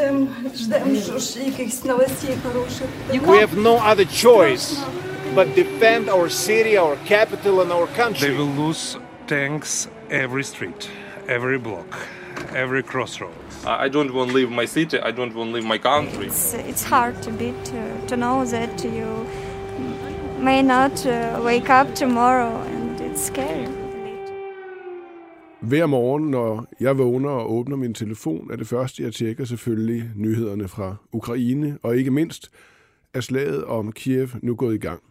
Ждем, ждем ж якихось новостей хороших. We have no other choice but defend our city, our capital, and our They country. will lose tanks every street, every block, every crossroads. I I don't want to leave my city. I don't want to leave my country. It's, it's hard to be to, to know that you may not uh, wake up tomorrow and it's scary. Hver morgen, når jeg vågner og åbner min telefon, er det første, jeg tjekker selvfølgelig nyhederne fra Ukraine, og ikke mindst er slaget om Kiev nu gået i gang.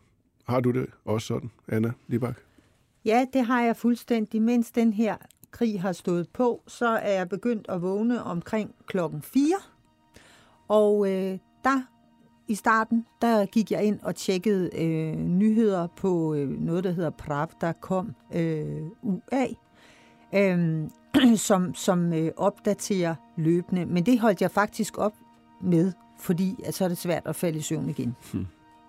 Har du det også sådan, Anna Libak? Ja, det har jeg fuldstændig. Mens den her krig har stået på, så er jeg begyndt at vågne omkring klokken 4. Og øh, der i starten, der gik jeg ind og tjekkede øh, nyheder på øh, noget, der hedder Pravda.com øh, UA, øh, som, som øh, opdaterer løbende. Men det holdt jeg faktisk op med, fordi at så er det svært at falde i søvn igen.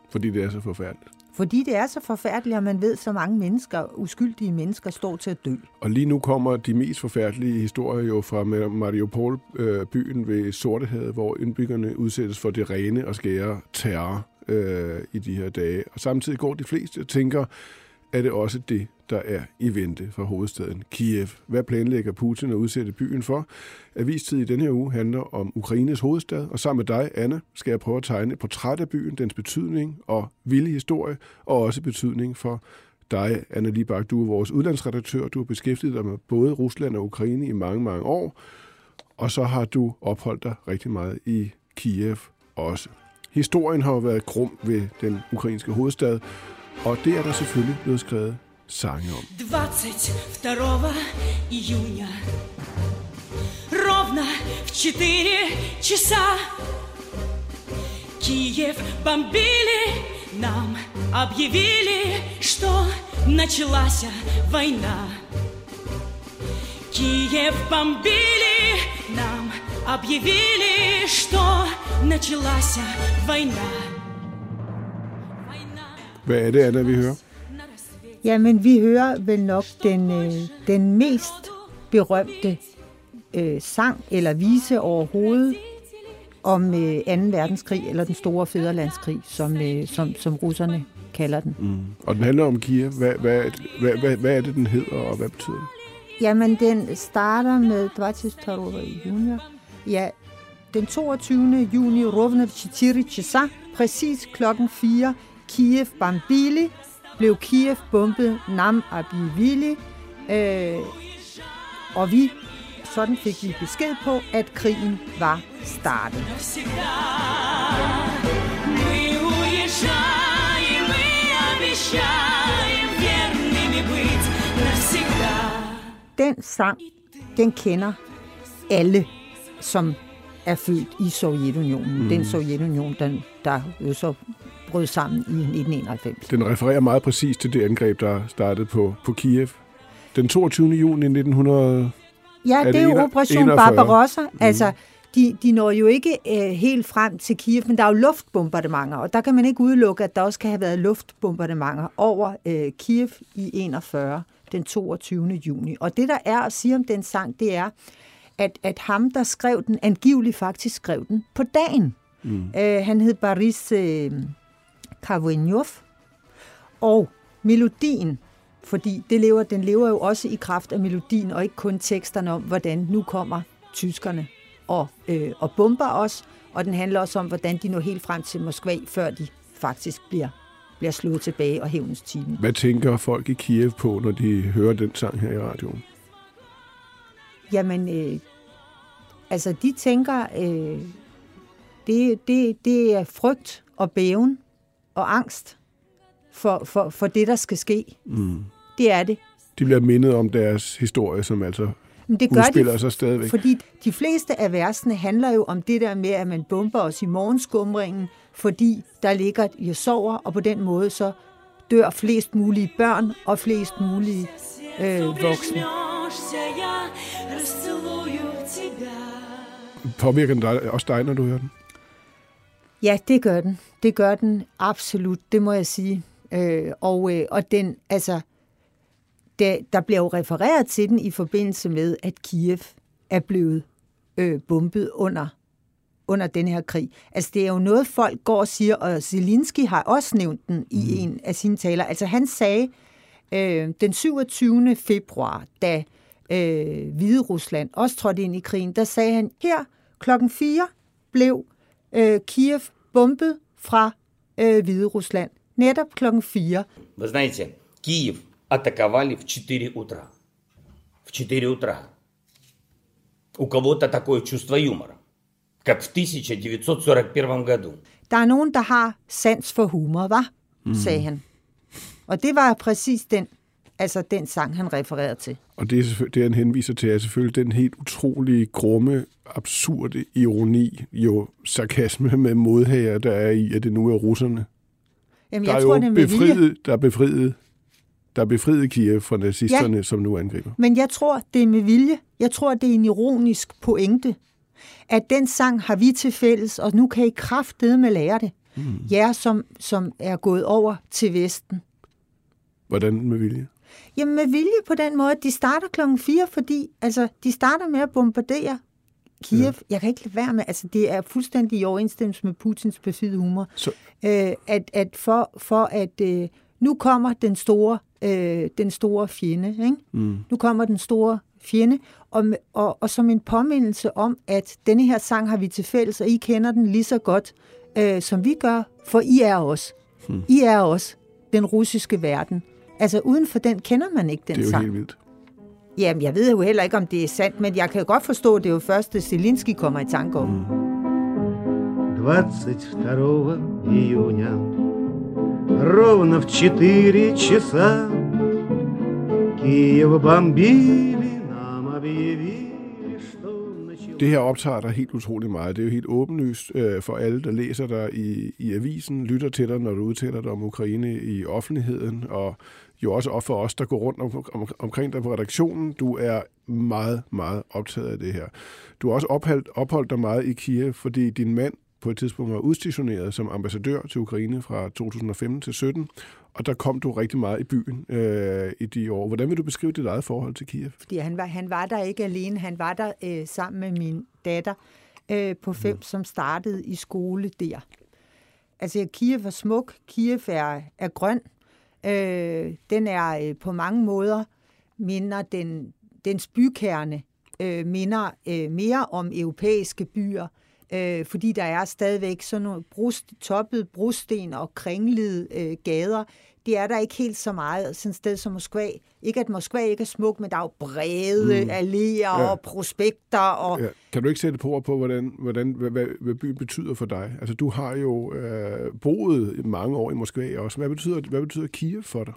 Fordi det er så forfærdeligt. Fordi det er så forfærdeligt, at man ved, så mange mennesker, uskyldige mennesker, står til at dø. Og lige nu kommer de mest forfærdelige historier jo fra Mariupol, øh, byen ved Sortehavet, hvor indbyggerne udsættes for det rene og skære terror øh, i de her dage. Og samtidig går de fleste og tænker, er det også det, der er i vente fra hovedstaden Kiev. Hvad planlægger Putin at udsætte byen for? Avistid i denne her uge handler om Ukraines hovedstad, og sammen med dig, Anna, skal jeg prøve at tegne et portræt af byen, dens betydning og vilde historie, og også betydning for dig, Anna Libak. Du er vores udlandsredaktør. Du har beskæftiget dig med både Rusland og Ukraine i mange, mange år. Og så har du opholdt dig rigtig meget i Kiev også. Historien har jo været grum ved den ukrainske hovedstad, og det er der selvfølgelig blevet skrevet sange om. 22 июня Ровно в 4 часа Киев бомбили, нам объявили, что началась война. Киев бомбили, нам объявили, что началась война. Hvad er det, er vi hører? Jamen, vi hører vel nok den, øh, den mest berømte øh, sang eller vise overhovedet om øh, 2. verdenskrig, eller den store fæderlandskrig, som, øh, som, som russerne kalder den. Mm. Og den handler om Kiev. Hvad, hvad, hvad, hvad, hvad er det, den hedder, og hvad betyder den? Jamen, den starter med 22. juni. Ja, den 22. juni, Rovnev Chichiri Chisa, præcis klokken 4, Kiev Bambili, blev Kiev bombet Nam Abivili, øh, og vi, sådan fik vi besked på, at krigen var startet. Den sang, den kender alle, som er født i Sovjetunionen. Mm. Den Sovjetunion, den, der jo så brød sammen i 1991. Den refererer meget præcis til det angreb, der startede på, på Kiev. Den 22. juni 1900... Ja, Er det, det er jo Operation 41? Barbarossa. Mm. Altså, de, de når jo ikke øh, helt frem til Kiev, men der er jo luftbombardementer, og der kan man ikke udelukke, at der også kan have været luftbombardementer over øh, Kiev i 41 den 22. juni. Og det, der er at sige om den sang, det er, at, at ham, der skrev den, angiveligt faktisk skrev den på dagen. Mm. Øh, han hed Boris øh, Karvenjov, og melodien, fordi det lever, den lever jo også i kraft af melodien, og ikke kun teksterne om, hvordan nu kommer tyskerne og, øh, og bomber os, og den handler også om, hvordan de når helt frem til Moskva, før de faktisk bliver, bliver slået tilbage og hævnens time. Hvad tænker folk i Kiev på, når de hører den sang her i radioen? Jamen, øh, altså de tænker, øh, det, det, det er frygt og bæven og angst for, for, for det, der skal ske. Mm. Det er det. De bliver mindet om deres historie, som altså men det gør de, sig stadigvæk. Fordi de fleste af versene handler jo om det der med, at man bomber os i morgenskumringen, fordi der ligger, jeg sover, og på den måde så dør flest mulige børn og flest mulige øh, voksne. Påvirker den dig, også dig, når du hører den? Ja, det gør den. Det gør den absolut, det må jeg sige. Øh, og, øh, og den, altså, der, der bliver jo refereret til den i forbindelse med, at Kiev er blevet øh, bombet under, under den her krig. Altså, det er jo noget, folk går og siger, og Zelensky har også nævnt den i mm. en af sine taler. Altså, han sagde øh, den 27. februar, da øh, Hvide Rusland også trådte ind i krigen, der sagde han, her klokken 4 blev øh, Kiev bombet fra øh, Hvide Rusland. Netop klokken 4. Вы знаете, Киев атаковали в 4 утра. В 4 утра. У кого-то такое чувство юмора, как в 1941 году. Der er nogen, der har sans for humor, var? Mm. sagde han. Og det var præcis den, altså den sang, han refererede til. Og det, er det, han henviser til, er selvfølgelig den helt utrolige, grumme, absurde ironi, jo sarkasme med modhager, der er i, at det nu er russerne. Jamen, der jeg er tror, jo det med vilje. befriet, der er befriet, der er befriet Kiev fra nazisterne, ja. som nu angriber. Men jeg tror, det er med vilje. Jeg tror, det er en ironisk pointe, at den sang har vi til fælles, og nu kan I kraftede med lære det. Mm. Jer, som, som er gået over til Vesten. Hvordan med vilje? Jamen med vilje på den måde, at de starter klokken 4, fordi altså, de starter med at bombardere Kiev. Ja. Jeg kan ikke lade være med, altså det er fuldstændig i overensstemmelse med Putins perfide humor, Så, øh, at, at for, for at øh, nu kommer den store, øh, den store fjende, ikke? mm. Nu kommer den store fjende, og, og, og som en påmindelse om, at denne her sang har vi til fælles, og I kender den lige så godt, øh, som vi gør, for I er os. Hmm. I er os, den russiske verden. Altså uden for den kender man ikke den det er jo sang. helt vildt. Jamen, jeg ved jo heller ikke, om det er sandt, men jeg kan godt forstå, at det er jo først, at Zelensky kommer i tanke om. Mm. 22 июня Ровно в 4 часа Киев бомбили, нам объявили, что началось Det her optager dig helt utrolig meget. Det er jo helt åbenlyst øh, for alle, der læser dig i, i avisen, lytter til dig, når du udtaler dig om Ukraine i offentligheden, og jo også for os, der går rundt om, om, omkring dig på redaktionen. Du er meget, meget optaget af det her. Du har også opholdt, opholdt dig meget i Kiev, fordi din mand på et tidspunkt var udstationeret som ambassadør til Ukraine fra 2015 til 17, og der kom du rigtig meget i byen øh, i de år. Hvordan vil du beskrive dit eget forhold til Kiev? Fordi han var, han var der ikke alene, han var der øh, sammen med min datter øh, på fem, mm. som startede i skole der. Altså, Kiev er smuk, Kiev er, er grøn, øh, den er øh, på mange måder minder den, dens bykerne øh, minder øh, mere om europæiske byer, øh, fordi der er stadigvæk sådan nogle brust, toppede brosten og kringlede øh, gader. Det er der ikke helt så meget sådan et sted som Moskva. Ikke at Moskva ikke er smuk, men der er jo brede mm. alléer ja. og prospekter. Og... Ja. Kan du ikke sætte på på, hvordan, hvordan, hvad, hvad, hvad byen betyder for dig? Altså, du har jo øh, boet mange år i Moskva også. Hvad betyder, hvad betyder Kiev for dig?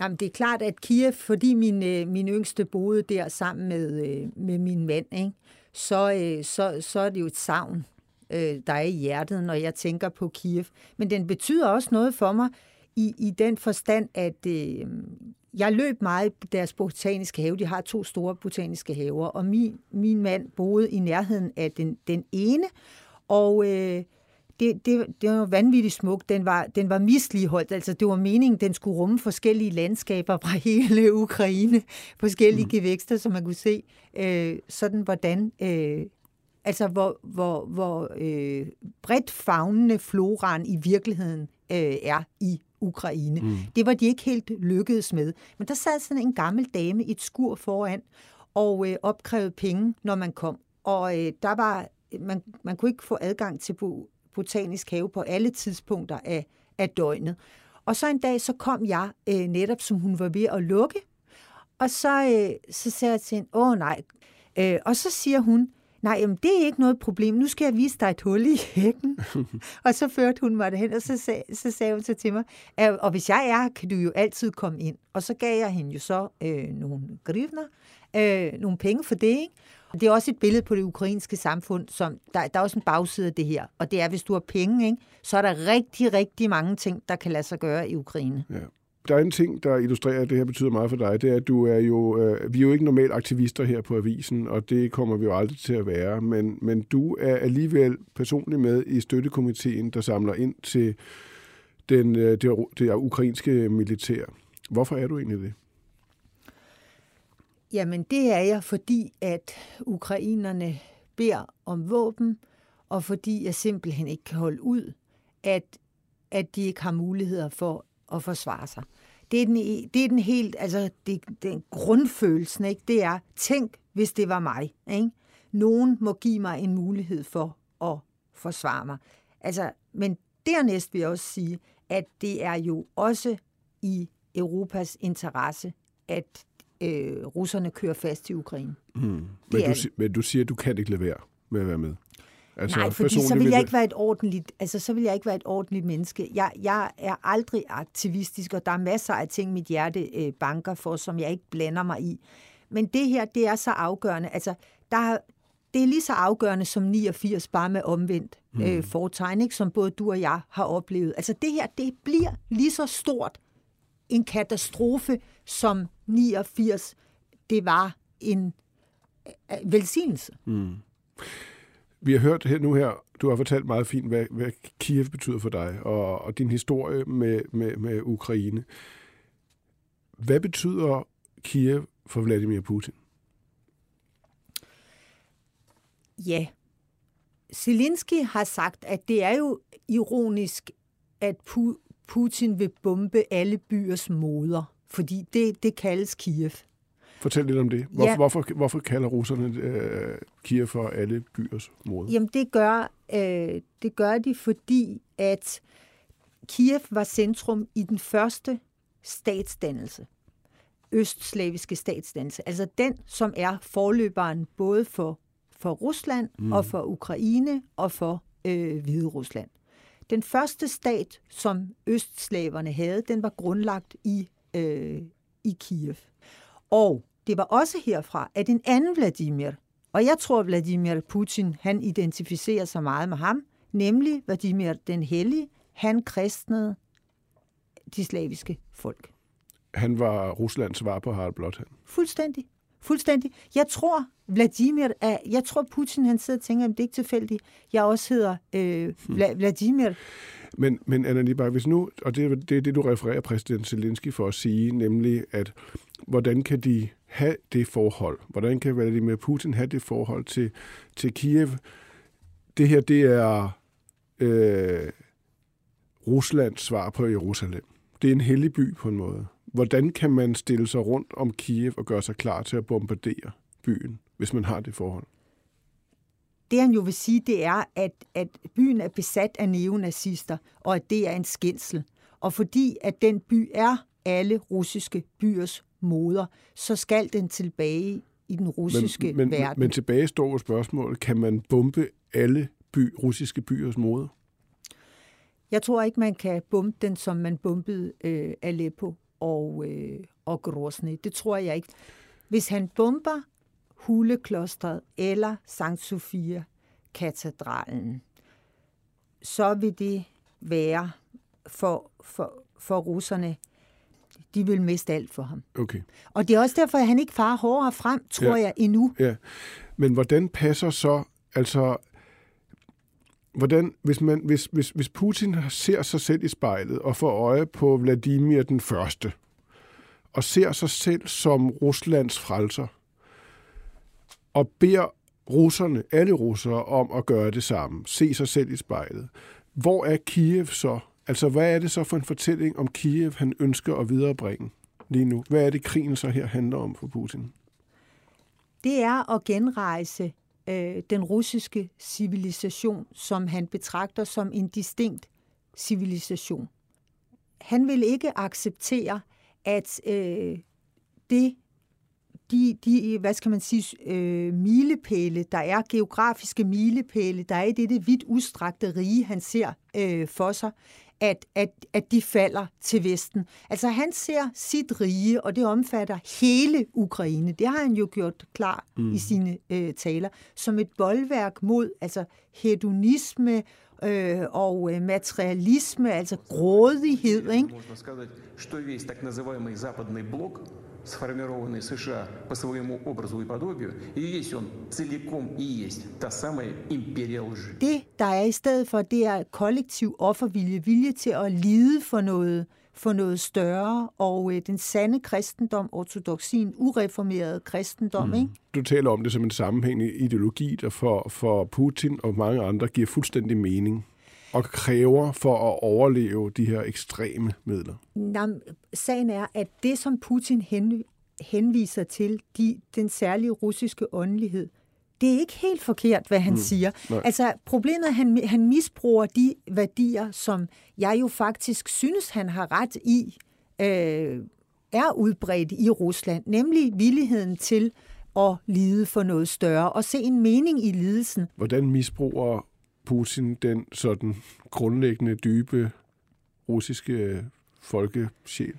Jamen, det er klart, at Kiev, fordi min, øh, min yngste boede der sammen med, øh, med min mand, ikke? Så, øh, så, så er det jo et savn, øh, der er i hjertet, når jeg tænker på Kiev. Men den betyder også noget for mig i, i den forstand, at øh, jeg løb meget i deres botaniske have. De har to store botaniske haver, og min, min mand boede i nærheden af den, den ene, og øh, det, det, det var vanvittigt smukt. Den var, den var misligeholdt. Altså, det var meningen, den skulle rumme forskellige landskaber fra hele Ukraine. Forskellige mm. gevækster, som man kunne se. Øh, sådan hvordan... Øh, altså, hvor, hvor, hvor øh, bredt fagnende floraen i virkeligheden øh, er i Ukraine. Mm. Det var de ikke helt lykkedes med. Men der sad sådan en gammel dame i et skur foran og øh, opkrævede penge, når man kom. Og øh, der var man, man kunne ikke få adgang til bo, botanisk have på alle tidspunkter af, af døgnet. Og så en dag, så kom jeg øh, netop, som hun var ved at lukke, og så, øh, så sagde jeg til hende, åh nej. Øh, og så siger hun, nej, jamen, det er ikke noget problem. Nu skal jeg vise dig et hul i hækken. og så førte hun mig derhen, og så, sag, så sagde hun så til mig, "Øh, og hvis jeg er, kan du jo altid komme ind. Og så gav jeg hende jo så øh, nogle grivner, øh, nogle penge for det, ikke? Det er også et billede på det ukrainske samfund, som der, der er også en bagside af det her. Og det er, hvis du har penge, ikke, så er der rigtig, rigtig mange ting, der kan lade sig gøre i Ukraine. Ja. Der er en ting, der illustrerer, at det her betyder meget for dig, det er, at du er jo, øh, vi er jo ikke normalt aktivister her på Avisen, og det kommer vi jo aldrig til at være, men, men du er alligevel personligt med i støttekomiteen, der samler ind til den, øh, det, det ukrainske militær. Hvorfor er du egentlig det? Jamen, det er jeg, fordi at ukrainerne beder om våben, og fordi jeg simpelthen ikke kan holde ud, at, at de ikke har muligheder for at forsvare sig. Det er den, det er den helt, altså det, den grundfølelsen, ikke? det er, tænk, hvis det var mig. Ikke? Nogen må give mig en mulighed for at forsvare mig. Altså, men dernæst vil jeg også sige, at det er jo også i Europas interesse, at øh, russerne kører fast i Ukraine. Mm. Men, du, men du siger, at du kan ikke lade være med at være med. Altså, Nej, fordi så vil jeg ikke være et ordentligt, altså så vil jeg ikke være et ordentligt menneske. Jeg, jeg er aldrig aktivistisk, og der er masser af ting, mit hjerte øh, banker for, som jeg ikke blander mig i. Men det her, det er så afgørende. Altså, der er, det er lige så afgørende som 89, bare med omvendt Mm. øh, foretegn, ikke? som både du og jeg har oplevet. Altså det her, det bliver lige så stort en katastrofe, som 89, det var en øh, velsignelse. Mm. Vi har hørt her nu her, du har fortalt meget fint, hvad, hvad Kiev betyder for dig, og, og din historie med, med, med Ukraine. Hvad betyder Kiev for Vladimir Putin? Ja. Zelensky har sagt, at det er jo ironisk, at Pu- Putin vil bombe alle byers moder, fordi det, det kaldes Kiev. Fortæl lidt om det. Hvorfor, Ja. hvorfor, hvorfor kalder russerne øh, Kiev for alle byers moder? Jamen det gør, øh, det gør de, fordi at Kiev var centrum i den første statsdannelse. Østslaviske statsdannelse. Altså den, som er forløberen både for, for Rusland Mm. og for Ukraine og for øh, Hvide Rusland. Den første stat, som østslaverne havde, den var grundlagt i, øh, i Kiev. Og det var også herfra, at en anden Vladimir, og jeg tror, Vladimir Putin, han identificerer sig meget med ham, nemlig Vladimir den Hellige, han kristnede de slaviske folk. Han var Ruslands svar på Harald Blåtand. Fuldstændig. Fuldstændig. Jeg tror, Vladimir er, jeg tror, Putin han sidder og tænker, at det er ikke tilfældigt. Jeg også hedder øh, Vla- Vladimir. Men, men Anna Libak, hvis nu, og det er det, det, du refererer præsident Zelensky for at sige, nemlig at hvordan kan de have det forhold? Hvordan kan Vladimir Putin have det forhold til, til Kiev? Det her, det er øh, Ruslands svar på Jerusalem. Det er en hellig by på en måde. Hvordan kan man stille sig rundt om Kiev og gøre sig klar til at bombardere byen, hvis man har det forhold? Det han jo vil sige, det er, at, at byen er besat af neonazister, og at det er en skændsel. Og fordi at den by er alle russiske byers moder, så skal den tilbage i den russiske men, men, verden. Men tilbage står jo spørgsmålet, kan man bombe alle by, russiske byers moder? Jeg tror ikke, man kan bombe den, som man bombede øh, Aleppo og, øh, og Grozny. Det tror jeg ikke. Hvis han bomber Huleklostret eller Sankt Sofia katedralen, så vil det være for, for, for russerne, de vil miste alt for ham. Okay. Og det er også derfor, at han ikke farer hårdere frem, tror Ja. jeg, endnu. Ja, men hvordan passer så, altså, hvordan, hvis, man, hvis, hvis, hvis Putin ser sig selv i spejlet og får øje på Vladimir den første, og ser sig selv som Ruslands frelser, og beder russerne, alle russere, om at gøre det samme, se sig selv i spejlet, hvor er Kiev så? Altså, hvad er det så for en fortælling om Kiev, han ønsker at viderebringe lige nu? Hvad er det, krigen så her handler om for Putin? det er at genrejse øh, den russiske civilisation, som han betragter som en distinkt civilisation. Han vil ikke acceptere, at øh, det, de, de, hvad skal man sige, øh, milepæle, der er geografiske milepæle, der er i dette vidt udstrakte rige, han ser øh, for sig, at, at, at de falder til Vesten. Altså han ser sit rige, og det omfatter hele Ukraine. Det har han jo gjort klar mm. i sine øh, taler, som et boldværk mod altså hedonisme øh, og øh, materialisme, altså grådighed. Ikke? Можно сказать, что весь так называемый западный блок, сформированный США по своему образу и подобию, и весь он целиком и есть та самая империя лжи. Det, der er i stedet for, det er kollektiv offervilje, vilje til at lide for noget, for noget større, og øh, den sande kristendom, ortodoxien, ureformerede kristendom, mm. ikke? Du taler om det som en sammenhængende ideologi, der for, for Putin og mange andre giver fuldstændig mening og kræver for at overleve de her ekstreme midler. Jamen, sagen er, at det, som Putin hen, henviser til, de, den særlige russiske åndelighed, det er ikke helt forkert, hvad han mm. siger. Nej. Altså, problemet er, at han, han misbruger de værdier, som jeg jo faktisk synes, han har ret i, øh, er udbredt i Rusland, nemlig villigheden til at lide for noget større, og se en mening i lidelsen. Hvordan misbruger Putin den sådan grundlæggende, dybe russiske øh, folkesjæl?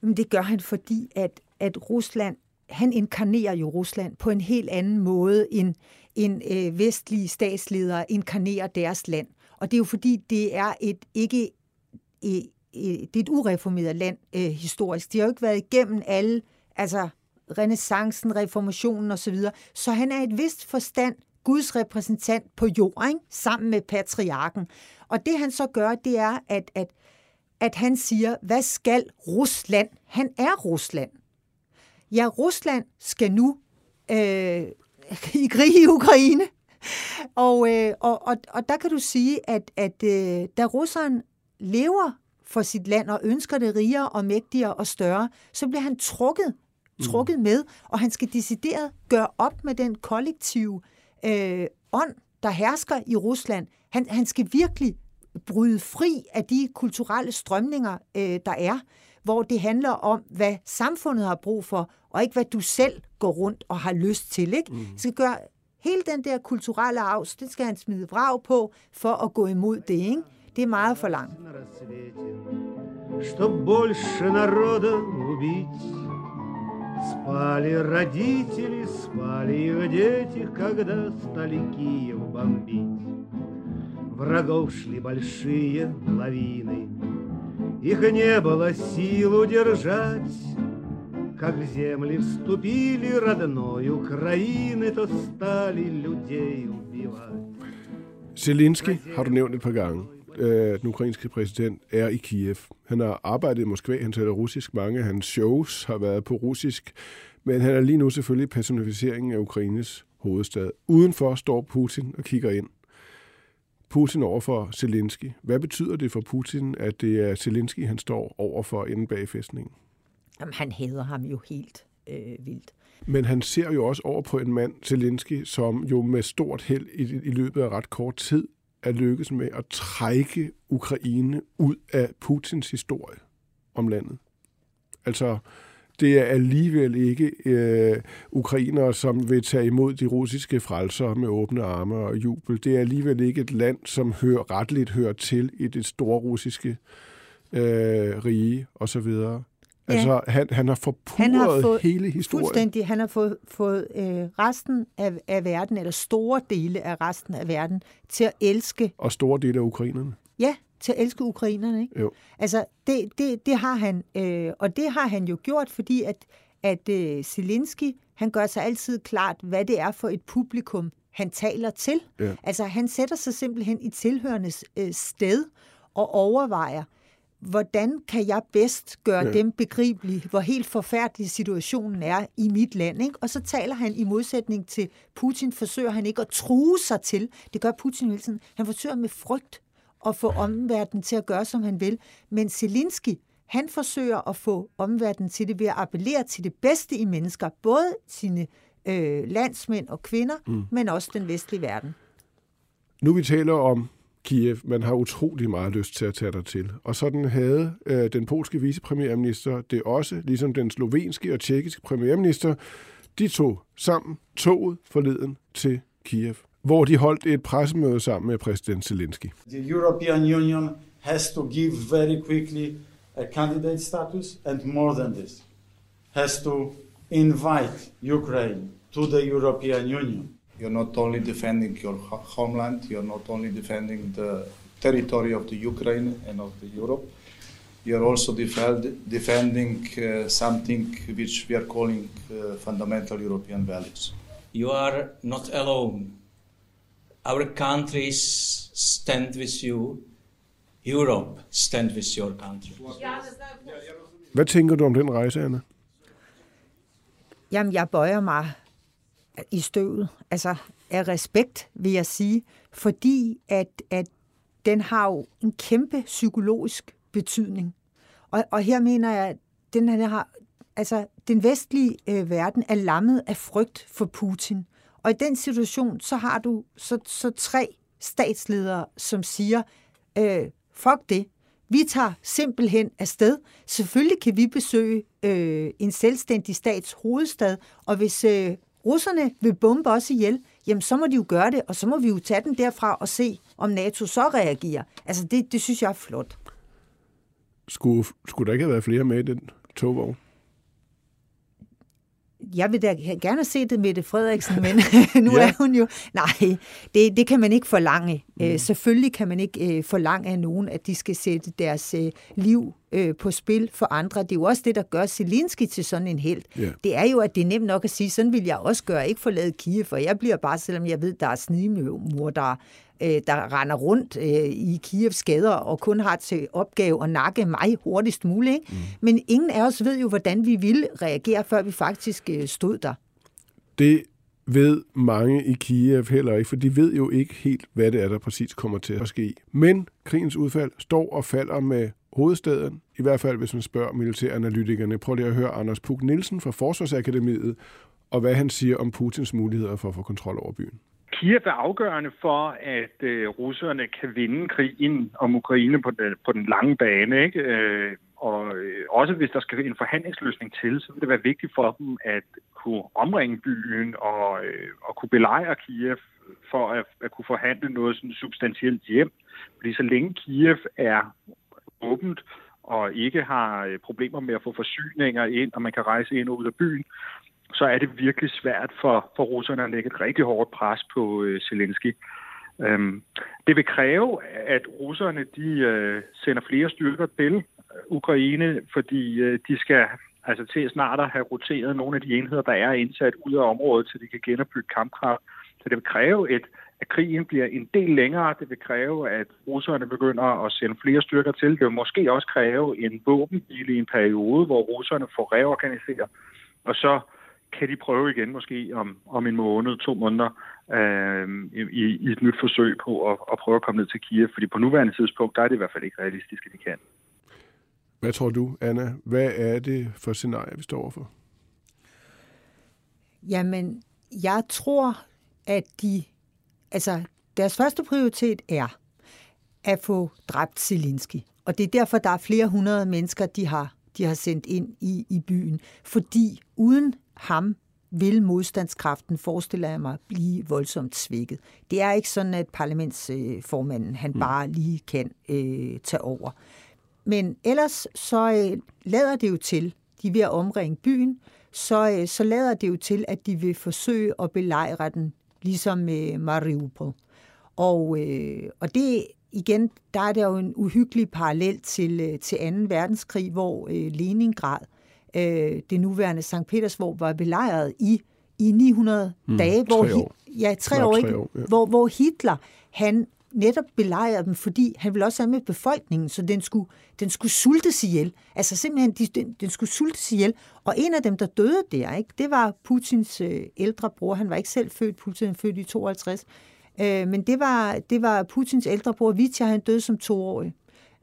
Men det gør han, fordi at, at Rusland, han inkarnerer jo Rusland på en helt anden måde, end, end øh, vestlige statsledere inkarnerer deres land. Og det er jo fordi, det er et ikke øh, øh det er et ureformeret land øh, historisk. De har jo ikke været igennem alle, altså renaissancen, reformationen osv., så han er et vist forstand Guds repræsentant på jorden, sammen med patriarken. Og det han så gør, det er, at, at, at han siger, hvad skal Rusland? Han er Rusland. Ja, Rusland skal nu øh, i krig i Ukraine. Og, øh, og, og, og der kan du sige, at, at øh, da russeren lever for sit land og ønsker det rigere og mægtigere og større, så bliver han trukket, trukket med, og han skal decideret gøre op med den kollektive øh, ånd, der hersker i Rusland. Han, han skal virkelig bryde fri af de kulturelle strømninger, øh, der er, hvor det handler om, hvad samfundet har brug for, og ikke hvad du selv går rundt og har lyst til. Ikke? Mm. skal gøre hele den der kulturelle arv, det skal han smide vrag på, for at gå imod det. Ikke? Det er meget for langt. Чтоб больше народа убить Спали родители, спали их дети, когда стали Киев бомбить. Врагов шли большие лавины, их не было сил удержать. Как в земли вступили родной Украины, то стали людей убивать. Zelensky har du nævnt et. Øh, den ukrainske præsident er i Kiev. Han har arbejdet i Moskva, han taler russisk. Mange hans shows har været på russisk. Men han er lige nu selvfølgelig personificeringen af Ukraines hovedstad. Udenfor står Putin og kigger ind. Putin over for Zelensky. Hvad betyder det for Putin, at det er Zelensky, han står over for inde bag fæstningen? Jamen, han hader ham jo helt øh, vildt. Men han ser jo også over på en mand, Zelensky, som jo med stort held i, i løbet af ret kort tid er lykkes med at trække Ukraine ud af Putins historie om landet. Altså, det er alligevel ikke øh, ukrainere, som vil tage imod de russiske frelser med åbne arme og jubel. Det er alligevel ikke et land, som hører retligt hører til i det store russiske øh, rige osv. Ja. Altså, han, han har forpurret Han har fået, hele historien. Fuldstændig. Han har fået, fået øh, resten af, af verden, eller store dele af resten af verden, til at elske, Og store dele af ukrainerne. ja, til at elske ukrainerne. Ikke? Jo. Altså, det, det, det har han, øh, og det har han jo gjort, fordi at, at øh, Zelensky, han gør sig altid klart, hvad det er for et publikum, han taler til. Ja. Altså, han sætter sig simpelthen i tilhørendes øh, sted og overvejer, hvordan kan jeg bedst gøre Ja. dem begribelige, hvor helt forfærdelig situationen er i mit land. Ikke? Og så taler han i modsætning til Putin, forsøger han ikke at true sig til. Det gør Putin hele tiden. Han forsøger med frygt at få omverdenen til at gøre, som han vil. Men Zelensky, han forsøger at få omverdenen til det ved at appellere til det bedste i mennesker. Både sine øh, landsmænd og kvinder, mm. men også den vestlige verden. Nu vi taler om Kiev, man har utrolig meget lyst til at tage dig til. Og sådan havde øh, den polske vicepremierminister det også, ligesom den slovenske og tjekkiske premierminister. de tog sammen toget forleden til Kiev, hvor de holdt et pressemøde sammen med præsident Zelensky. The European Union has to give very quickly a candidate status and more than this, has to invite Ukraine to the European Union. You're not only defending your ho- homeland, you're not only defending the territory of the Ukraine and of the Europe, you're also defend, defending uh, something which we are calling uh, fundamental European values. You are not alone. Our countries stand with you. Europe stand with your country. Hvad tænker du om den rejse, Anna? Jamen, jeg bøjer mig i støvet. Altså, af respekt, vil jeg sige. Fordi at, at den har jo en kæmpe psykologisk betydning. Og, og her mener jeg, at den her har, altså, den vestlige øh, verden er lammet af frygt for Putin. Og i den situation, så har du så, så tre statsledere, som siger, øh, fuck det, vi tager simpelthen afsted. Selvfølgelig kan vi besøge øh, en selvstændig stats hovedstad, og hvis øh, russerne vil bombe os ihjel, jamen så må de jo gøre det, og så må vi jo tage den derfra og se, om NATO så reagerer. Altså det, det synes jeg er flot. Skulle, skulle der ikke have været flere med i den togvogn? Jeg vil da gerne se det med det Frederiksen, men nu ja. er hun jo... Nej, det, det kan man ikke forlange. Mm. Øh, selvfølgelig kan man ikke øh, forlange af nogen, at de skal sætte deres øh, liv øh, på spil for andre. Det er jo også det, der gør Zelensky til sådan en held. Yeah. Det er jo, at det er nemt nok at sige, sådan vil jeg også gøre. Ikke forlade Kiev, for jeg bliver bare, selvom jeg ved, der er snigmor, der øh, der render rundt øh, i Kievs gader og kun har til opgave at nakke mig hurtigst muligt. Ikke? Mm. Men ingen af os ved jo, hvordan vi ville reagere, før vi faktisk øh, stod der. Det ved mange i Kiev heller ikke, for de ved jo ikke helt, hvad det er, der præcis kommer til at ske. Men krigens udfald står og falder med hovedstaden, i hvert fald hvis man spørger militæranalytikerne. Prøv lige at høre Anders Puk Nielsen fra Forsvarsakademiet, og hvad han siger om Putins muligheder for at få kontrol over byen. Kiev er afgørende for, at øh, russerne kan vinde krigen om Ukraine på den, på den lange bane. Ikke? Øh, og øh, også hvis der skal en forhandlingsløsning til, så vil det være vigtigt for dem at kunne omringe byen og, øh, og kunne belejre Kiev for at, at kunne forhandle noget sådan substantielt hjem. Fordi så længe Kiev er åbent og ikke har øh, problemer med at få forsyninger ind, og man kan rejse ind og ud af byen, så er det virkelig svært for, for russerne at lægge et rigtig hårdt pres på øh, Zelensky. Øhm, det vil kræve, at russerne de øh, sender flere styrker til Ukraine, fordi øh, de skal altså til snart at have roteret nogle af de enheder, der er indsat ud af området, så de kan genopbygge kampkraft. Så det vil kræve, et, at krigen bliver en del længere. Det vil kræve, at russerne begynder at sende flere styrker til. Det vil måske også kræve en våbenhvile i en periode, hvor russerne får reorganiseret. Og så kan de prøve igen måske om, om en måned, to måneder, øh, i, i et nyt forsøg på at, at prøve at komme ned til Kiev. Fordi på nuværende tidspunkt, der er det i hvert fald ikke realistisk, at de kan. Hvad tror du, Anna? Hvad er det for scenarie, vi står overfor? Jamen, jeg tror, at de... Altså, deres første prioritet er at få dræbt Zelensky. Og det er derfor, der er flere hundrede mennesker, de har, de har sendt ind i, i byen. Fordi uden ham vil modstandskraften, forestiller jeg mig, blive voldsomt svækket. Det er ikke sådan, at parlamentsformanden han bare lige kan øh, tage over. Men ellers så øh, lader det jo til, de er ved at omringe byen, så, øh, så lader det jo til, at de vil forsøge at belejre den, ligesom med Mariupol. Og, øh, og det igen, der er der jo en uhyggelig parallel til, øh, til 2. verdenskrig, hvor øh, Leningrad, øh, det nuværende St. Petersborg, var belejret i, i 900 mm, dage, hvor, tre år. Ja, tre Knap år, tre ikke? år, ja. Hvor, hvor Hitler, han netop belejrede dem, fordi han ville også have med befolkningen, så den skulle, den skulle sultes ihjel. Altså simpelthen, de, den, den skulle sultes ihjel. Og en af dem, der døde der, ikke, det var Putins øh, ældre bror. Han var ikke selv født, Putin er født i 52. Øh, men det var, det var Putins ældre bror, Vitya, han døde som toårig.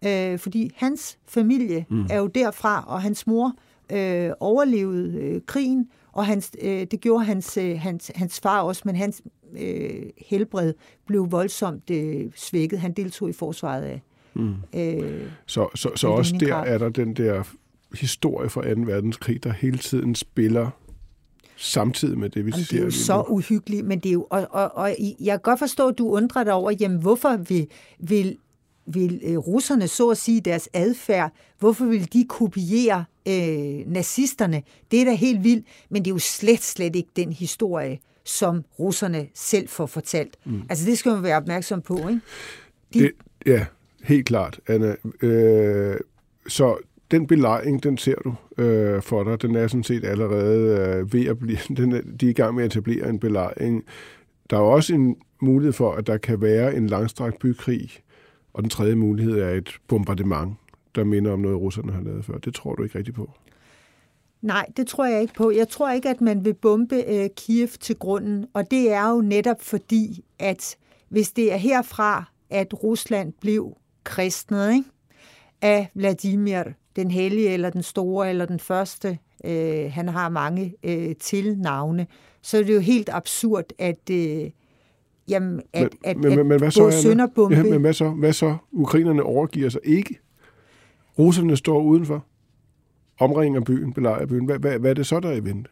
Øh, fordi hans familie mm. er jo derfra, og hans mor øh, overlevede øh, krigen, og hans, øh, det gjorde hans, øh, hans, hans far også, men hans øh, helbred blev voldsomt øh, svækket. Han deltog i forsvaret af Mm. øh, Så, så, så også der er der den der historie fra 2. verdenskrig, der hele tiden spiller samtidig med det, vi Jamen, ser det er jo så uhyggeligt, men det er jo, og, og, og jeg kan godt forstå, at du undrer dig over, jamen hvorfor vil, vil, vil øh, russerne, så at sige, deres adfærd, hvorfor vil de kopiere øh, nazisterne? Det er da helt vildt, men det er jo slet, slet ikke den historie, som russerne selv får fortalt. Mm. Altså det skal man være opmærksom på, ikke? De, Det, ja, helt klart, Anna. Øh, så den belejring, den ser du øh, for dig. Den er sådan set allerede øh, ved at blive... Den er, de er i gang med at etablere en belejring. Der er også en mulighed for, at der kan være en langstrakt bykrig. Og den tredje mulighed er et bombardement, der minder om noget, russerne har lavet før. Det tror du ikke rigtigt på. Nej, det tror jeg ikke på. Jeg tror ikke, at man vil bombe øh, Kiev til grunden, og det er jo netop fordi, at hvis det er herfra, at Rusland blev kristnet ikke? af Vladimir, den hellige eller den store eller den første, øh, han har mange øh, tilnavne, så er det jo helt absurd, at, øh, jamen, at, at, men, men, men hvad at så, Anna? sønderbombe... Ja, men hvad så? Hvad så? Ukrainerne overgiver sig ikke. Russerne står udenfor. Omringer byen, belejrer byen. Hvad, hvad, hvad er det så, der er i vente?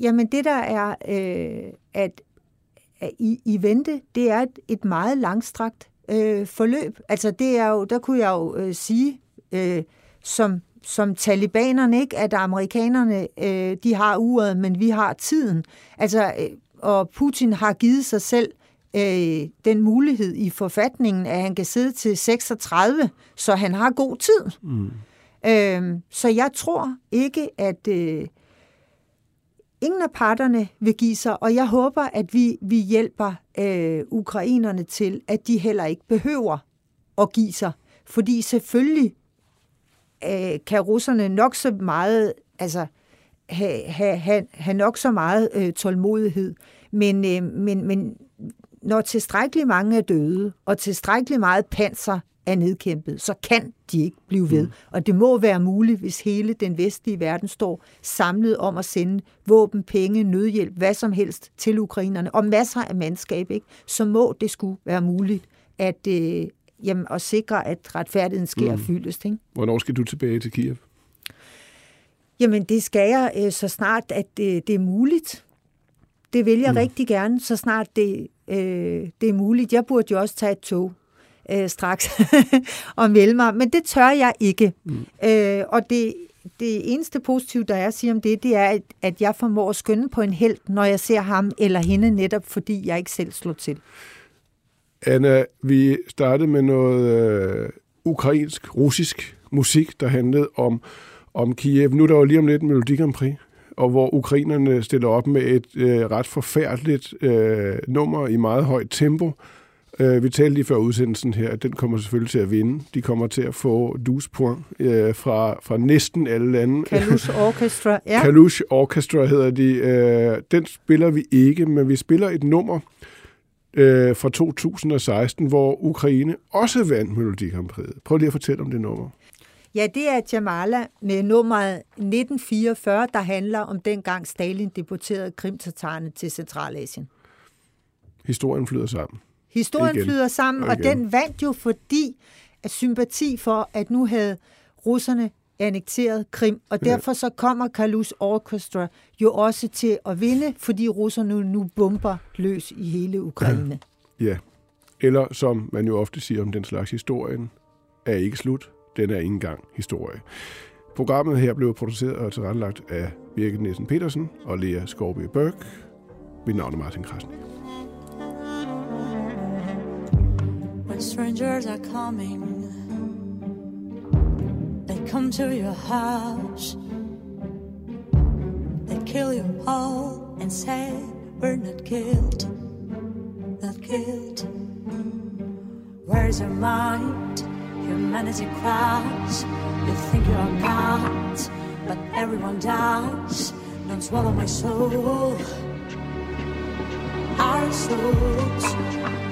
Jamen det der er øh, at, at i, i vente, det er et, et meget langstrakt øh, forløb. Altså det er jo, der kunne jeg jo øh, sige, øh, som, som talibanerne ikke, at amerikanerne øh, de har uret, men vi har tiden. Altså, øh, og Putin har givet sig selv øh, den mulighed i forfatningen, at han kan sidde til 36, så han har god tid. Mm. Øh, så jeg tror ikke, at øh, ingen af parterne vil give sig, og jeg håber, at vi, vi hjælper øh, ukrainerne til, at de heller ikke behøver at give sig. Fordi selvfølgelig øh, kan russerne nok så meget, altså have, have, have, have nok så meget øh, tålmodighed, men, øh, men, men når tilstrækkeligt mange er døde, og tilstrækkeligt meget panser er nedkæmpet, så kan de ikke blive ved. Mm. Og det må være muligt, hvis hele den vestlige verden står samlet om at sende våben, penge, nødhjælp, hvad som helst til ukrainerne, og masser af mandskab, ikke? så må det skulle være muligt at, øh, jamen, at sikre, at retfærdigheden sker mm. fyldest. Ikke? Hvornår skal du tilbage til Kiev? Jamen, det skal jeg øh, så snart, at det, det er muligt. Det vil jeg mm. rigtig gerne, så snart det, øh, det er muligt. Jeg burde jo også tage et tog øh, straks og melde mig, men det tør jeg ikke. Mm. Øh, og det, det eneste positive, der er at sige om det, det er, at, at jeg formår at skynde på en held, når jeg ser ham eller hende, netop fordi jeg ikke selv slår til. Anna, vi startede med noget øh, ukrainsk, russisk musik, der handlede om, om Kiev. Nu er der jo lige om lidt en Melodi Grand Prix, og hvor ukrainerne stiller op med et øh, ret forfærdeligt øh, nummer i meget højt tempo. Øh, vi talte lige før udsendelsen her, at den kommer selvfølgelig til at vinde. De kommer til at få duspoint øh, fra, fra næsten alle lande. Kalush Orchestra, ja. Kalush Orchestra hedder de. Øh, den spiller vi ikke, men vi spiller et nummer øh, fra 2016, hvor Ukraine også vandt Melodi Grand Prix. Prøv lige at fortælle om det nummer. Ja, det er Jamala med nummeret 1944, der handler om dengang Stalin deporterede krimtatarerne til Centralasien. Historien flyder sammen. Historien Igen. flyder sammen, og, Og den vandt jo fordi af sympati for, at nu havde russerne annekteret Krim, og derfor så kommer Kalush Orchestra jo også til at vinde, fordi russerne nu bomber løs i hele Ukraine. Ja. Eller som man jo ofte siger om den slags historien, er ikke slut. Den er ikke engang historie. Programmet her blev produceret og tilrettelagt af Birgit Nielsen Petersen og Lea Skovby Børk. Mit navn er Martin Krasnik. Strangers are coming, they come to your house. They kill you all and say, We're not killed, not killed. Where's your mind? Humanity cries. You think you are God, but everyone dies. Don't swallow my soul. Our souls.